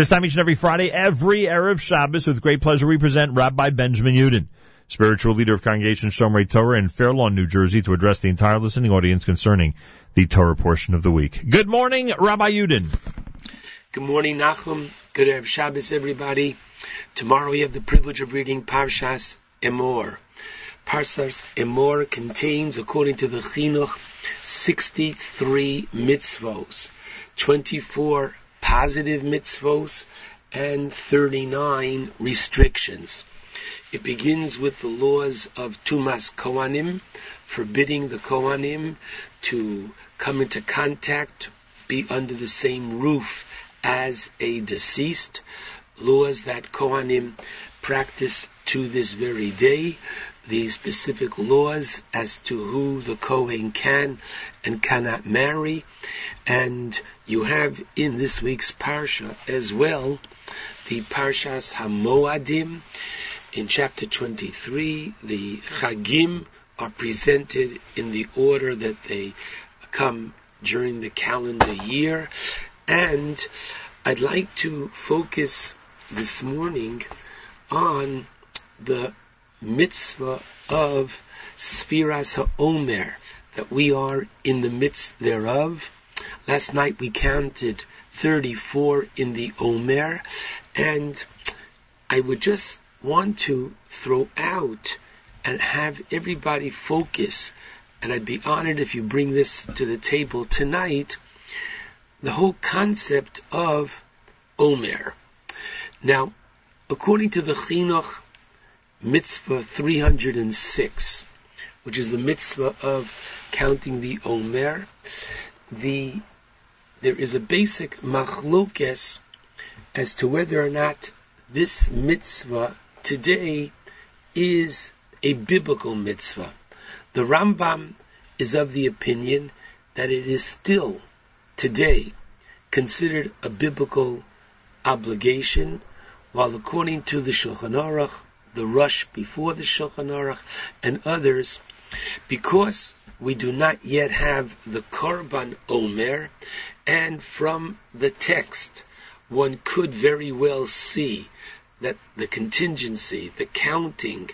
This time each and every Friday, every Erev Shabbos, with great pleasure we present Rabbi Benjamin Yudin, spiritual leader of Congregation Shomrei Torah in Fair Lawn, New Jersey, to address the entire listening audience concerning the Torah portion of the week. Good morning, Rabbi Yudin. Good morning, Nachum. Good Erev Shabbos, everybody. Tomorrow we have the privilege of reading Parshas Emor. Parshas Emor contains, according to the Chinuch, 63 mitzvos, 24 positive mitzvos, and 39 restrictions. It begins with the laws of Tumas Kohanim, forbidding the Kohanim to come into contact, be under the same roof as a deceased, laws that Kohanim practice to this very day, the specific laws as to who the Kohen can and cannot marry, and you have in this week's Parsha as well the Parshas Hamoadim. In chapter 23, the Chagim are presented in the order that they come during the calendar year, and I'd like to focus this morning on the mitzvah of Sfiras HaOmer, that we are in the midst thereof. Last night we counted 34 in the Omer, and I would just want to throw out and have everybody focus, and I'd be honored if you bring this to the table tonight, the whole concept of Omer. Now, according to the Chinuch mitzvah 306, which is the mitzvah of counting the Omer, the there is a basic machlokes as to whether or not this mitzvah today is a biblical mitzvah. The Rambam is of the opinion that it is still today considered a biblical obligation, while according to the Shulchan Aruch, the Rosh before the Shulchan Aruch, and others, because we do not yet have the Korban Omer, and from the text, one could very well see that the contingency, the counting,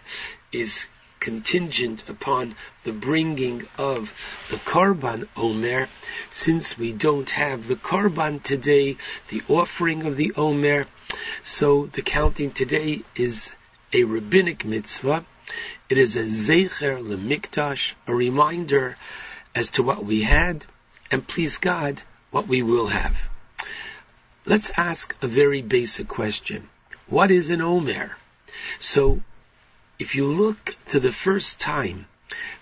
is contingent upon the bringing of the Korban Omer. Since we don't have the Korban today, the offering of the Omer, so the counting today is a rabbinic mitzvah. It is a zecher lemikdash, a reminder as to what we had, and please God, what we will have. Let's ask a very basic question. What is an Omer? So, if you look to the first time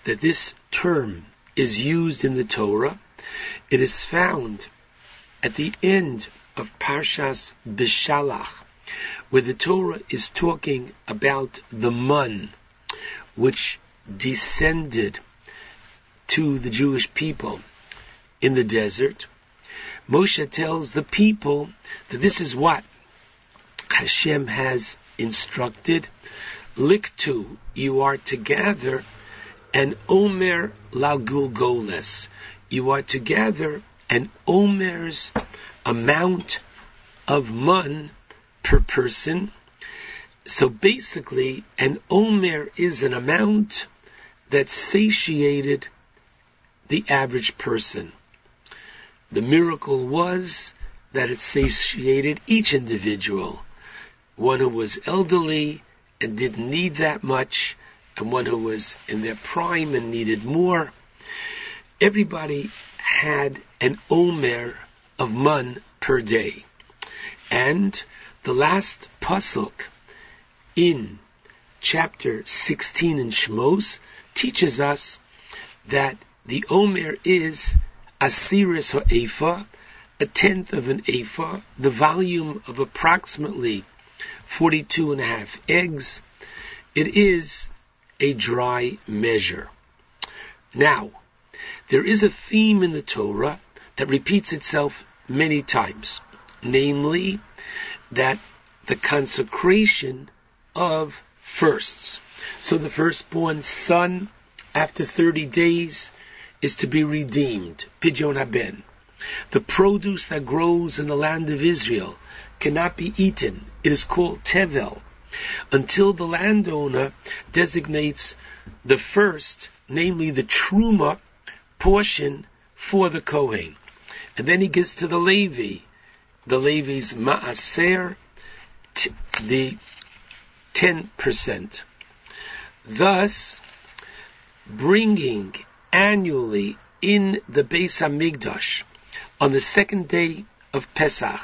that this term is used in the Torah, it is found at the end of Parshas Beshalach, where the Torah is talking about the mun, which descended to the Jewish people in the desert. Moshe tells the people that this is what Hashem has instructed. Liktu, you are to gather, and Omer Lagulgoles, you are to gather an Omer's amount of mun per person. So basically, an Omer is an amount that satiated the average person. The miracle was that it satiated each individual. One who was elderly and didn't need that much, and one who was in their prime and needed more. Everybody had an omer of mun per day. And the last pasuk in chapter 16 in Shmos teaches us that the Omer is Asiris Ha'efa, a tenth of an Ephah, the volume of approximately 42 and a half eggs. It is a dry measure. Now, there is a theme in the Torah that repeats itself many times, namely that the consecration of firsts. So the firstborn son, after 30 days, is to be redeemed, pidyon haben. The produce that grows in the land of Israel cannot be eaten. It is called tevel until the landowner designates the first, namely the truma portion for the Kohen. And then he gives to the Levi, the Levi's maaser, t- the 10%. Thus, bringing annually in the Beis Hamikdash on the second day of Pesach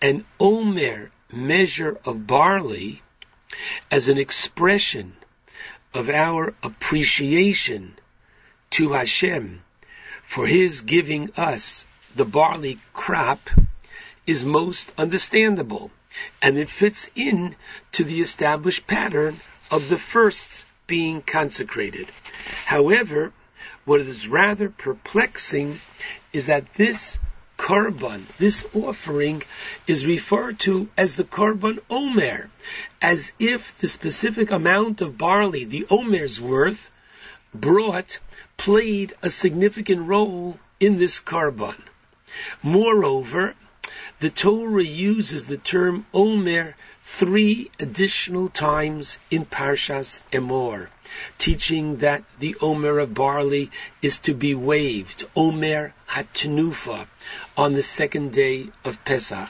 an Omer measure of barley as an expression of our appreciation to Hashem for His giving us the barley crop is most understandable and it fits in to the established pattern of the firsts being consecrated. However, what is rather perplexing is that this korban, this offering, is referred to as the korban omer, as if the specific amount of barley, the omer's worth, brought, played a significant role in this korban. Moreover, the Torah uses the term omer three additional times in Parshas Emor, teaching that the Omer of barley is to be waved, Omer Hatnufa, on the second day of Pesach.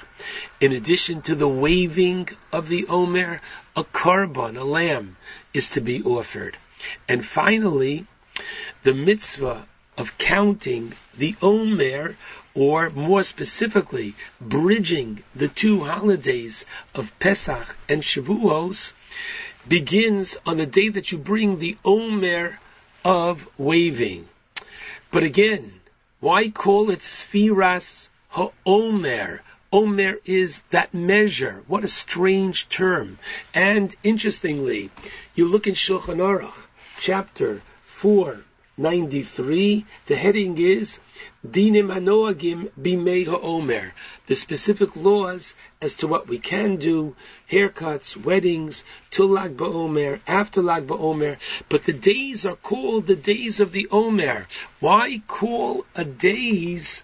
In addition to the waving of the Omer, a korban, a lamb, is to be offered. And finally, the mitzvah of counting the Omer or more specifically, bridging the two holidays of Pesach and Shavuos, begins on the day that you bring the Omer of waving. But again, why call it Sfiras HaOmer? Omer is that measure. What a strange term. And interestingly, you look in Shulchan Aruch, chapter 4, 93, the heading is Dinim Anoagim Bimei Ha'omer, the specific laws as to what we can do, haircuts, weddings, till Lag BaOmer, after Lag BaOmer, but the days are called the days of the Omer. Why call a days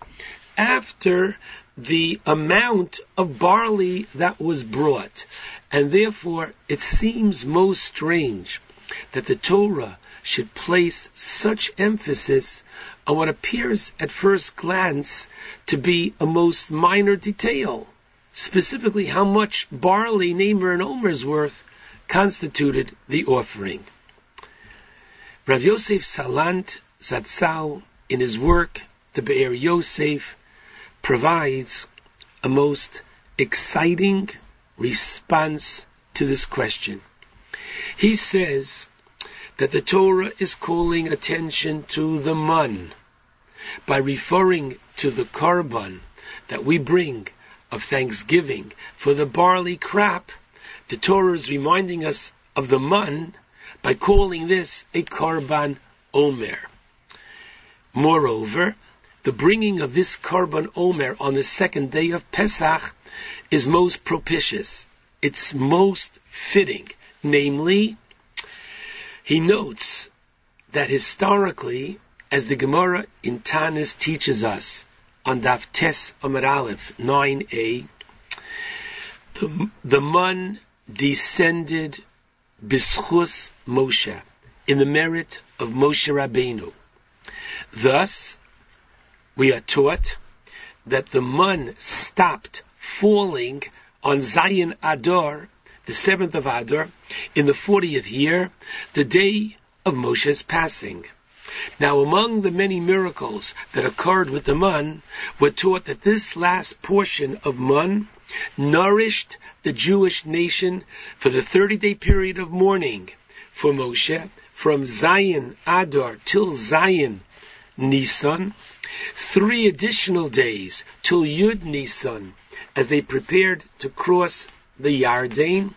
after the amount of barley that was brought? And therefore, it seems most strange that the Torah should place such emphasis on what appears at first glance to be a most minor detail, specifically how much barley, Namer, and Omer's worth constituted the offering. Rav Yosef Salant Zatzal, in his work, The Be'er Yosef, provides a most exciting response to this question. He says that the Torah is calling attention to the man by referring to the korban that we bring of thanksgiving for the barley crop. The Torah is reminding us of the man by calling this a korban omer. Moreover, the bringing of this korban omer on the second day of Pesach is most propitious. It's most fitting, namely he notes that historically, as the Gemara in Tanis teaches us on Daf Tes Amar Aleph 9a, the, the man descended Bischus Moshe in the merit of Moshe Rabbeinu. Thus, we are taught that the man stopped falling on Zayin Adar the seventh of Adar, in the fortieth year, the day of Moshe's passing. Now, among the many miracles that occurred with the mun, we're taught that this last portion of mun nourished the Jewish nation for the 30 day period of mourning for Moshe from Zayin Adar till Zayin Nisan, three additional days till Yud Nisan as they prepared to cross the Yarden,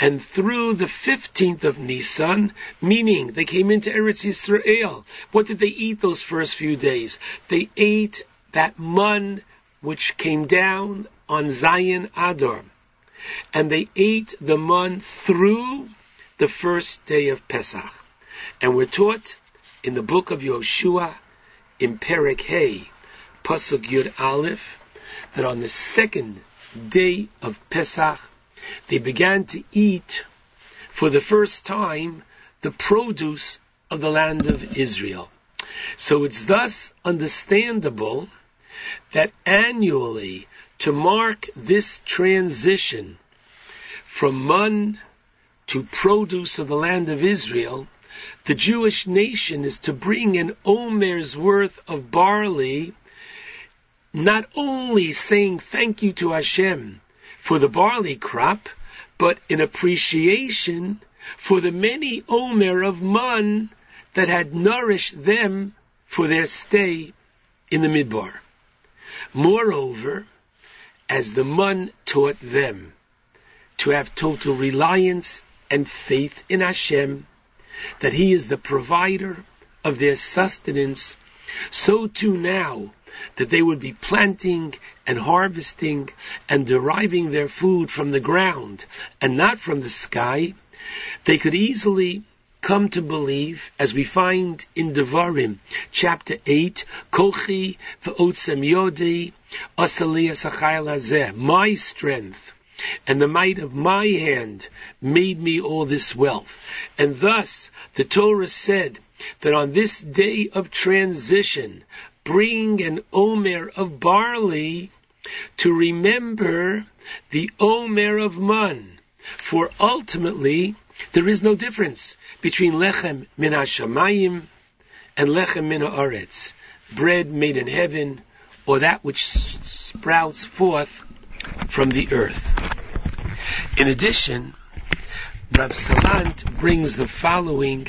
and through the 15th of Nisan, meaning they came into Eretz Yisrael. What did they eat those first few days? They ate that mun which came down on Zayin Adar. And they ate the mun through the first day of Pesach. And we're taught in the book of Yoshua, in Perek Hay, Pasuk Yud Aleph, that on the second day of Pesach, they began to eat for the first time the produce of the land of Israel. So it's thus understandable that annually, to mark this transition from mun to produce of the land of Israel, the Jewish nation is to bring an omer's worth of barley, not only saying thank you to Hashem for the barley crop, but in appreciation for the many omer of mun that had nourished them for their stay in the midbar. Moreover, as the mun taught them to have total reliance and faith in Hashem, that He is the provider of their sustenance, so too now that they would be planting and harvesting and deriving their food from the ground and not from the sky, they could easily come to believe, as we find in Devarim, chapter 8, Kochi v'otzem yodi, my strength and the might of my hand made me all this wealth. And thus the Torah said that on this day of transition, bring an omer of barley to remember the omer of man. For ultimately, there is no difference between lechem min hashamayim and lechem min haaretz, bread made in heaven, or that which sprouts forth from the earth. In addition, Rav Salant brings the following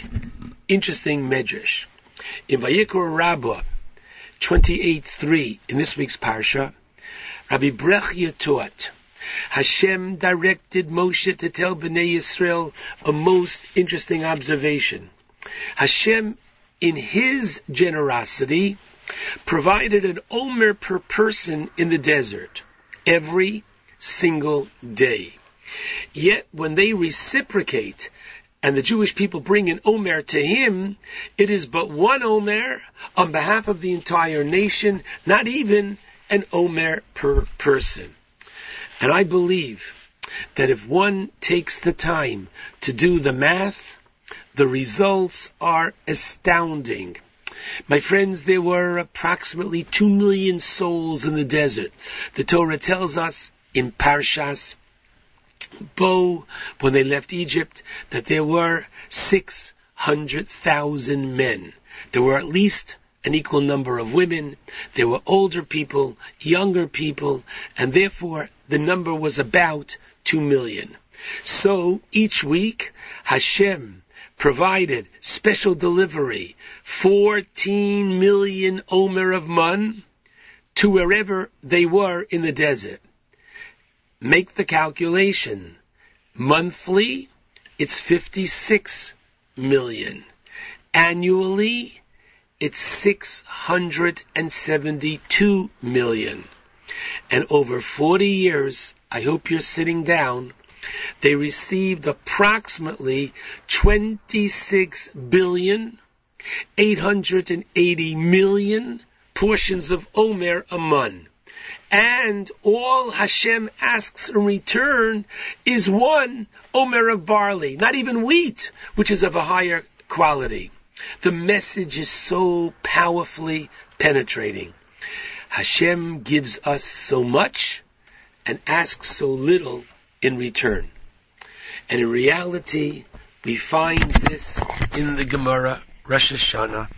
interesting medrash. In Vayikra Rabbah 28.3, in this week's parsha, Rabbi Brechia taught, Hashem directed Moshe to tell Bnei Yisrael a most interesting observation. Hashem, in his generosity, provided an omer per person in the desert every single day. Yet when they reciprocate and the Jewish people bring an Omer to him, it is but one Omer on behalf of the entire nation, not even an Omer per person. And I believe that if one takes the time to do the math, the results are astounding. My friends, there were approximately two million souls in the desert. The Torah tells us in Parshas Bo, when they left Egypt, that there were 600,000 men. There were at least an equal number of women. There were older people, younger people, and therefore the number was about 2 million. So each week, Hashem provided special delivery, 14 million omer of mun to wherever they were in the desert. Make the calculation. Monthly, it's 56 million. Annually, it's 672 million. And over 40 years, I hope you're sitting down, they received approximately 26 billion 880 million portions of Omer a month. And all Hashem asks in return is one Omer of barley, not even wheat, which is of a higher quality. The message is so powerfully penetrating. Hashem gives us so much and asks so little in return. And in reality, we find this in the Gemara, Rosh Hashanah,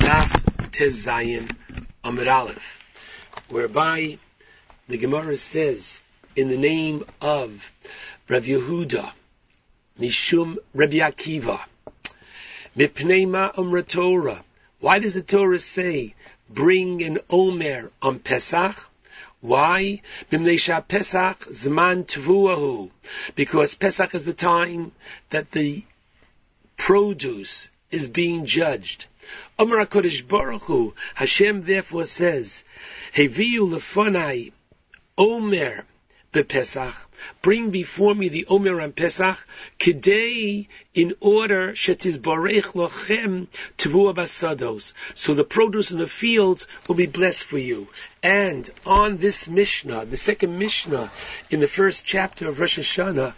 Daf Tezayin Amid Aleph, whereby the Gemara says, in the name of Rav Yehuda, Mishum Rabbi Akiva, Mipneima Umra Torah. Why does the Torah say, bring an Omer on Pesach? Why? Pesach Zman Tvuahu. Because Pesach is the time that the produce is being judged. Amar HaKadosh Baruch Hu, Hashem therefore says, Heviu lefonai Omer bepesach. Bring before me the Omer and Pesach, Kidei, in order, Shetiz Barech Lochem, Tavua Basados. So the produce in the fields will be blessed for you. And on this Mishnah, the second Mishnah, in the first chapter of Rosh Hashanah,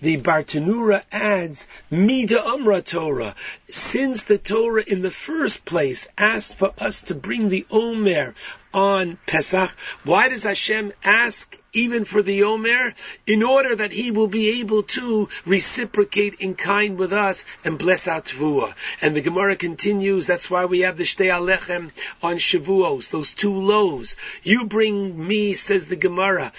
the Bartanura adds, Mida Amra Torah. Since the Torah in the first place asked for us to bring the Omer on Pesach, why does Hashem ask even for the Omer? In order that He will be able to reciprocate in kind with us and bless our Tvua. And the Gemara continues, that's why we have the Shtei Halechem on Shavuos, those two loaves. You bring me, says the Gemara,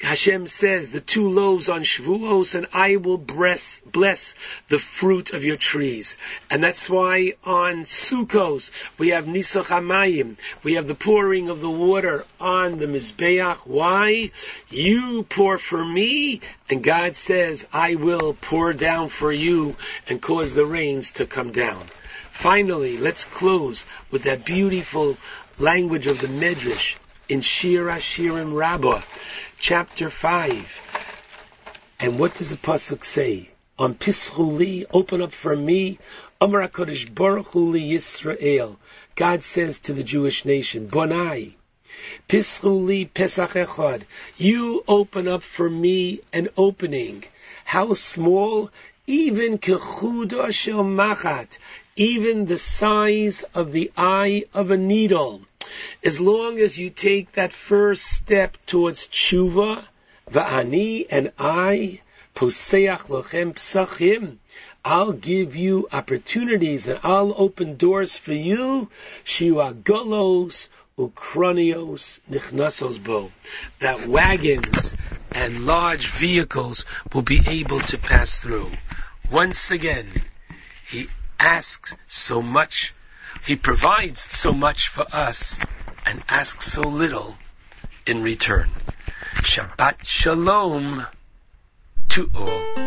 Hashem says, the two loaves on Shavuos, and I will bless, bless the fruit of your trees. And that's why on Sukkos, we have Nisach Hamayim, we have the pouring of the water on the Mizbeach. Why? You pour for me, and God says, I will pour down for you and cause the rains to come down. Finally, let's close with that beautiful language of the Medrash in Shir HaShirim Rabbah chapter 5. And what does the Pasuk say? On Pischuli, open up for me, Amar HaKadosh Baruch Hu Yisrael. God says to the Jewish nation, Bonai, Pischuli Pesach Echad, you open up for me an opening. How small? Even Kechuda Shel Machat, even the size of the eye of a needle. As long as you take that first step towards tshuva, va'ani and I, poseach lochem psachim, I'll give you opportunities and I'll open doors for you, shiwa golos, ukronios, nichnasos bo, that wagons and large vehicles will be able to pass through. Once again, he asks so much he provides so much for us and asks so little in return. Shabbat Shalom to all.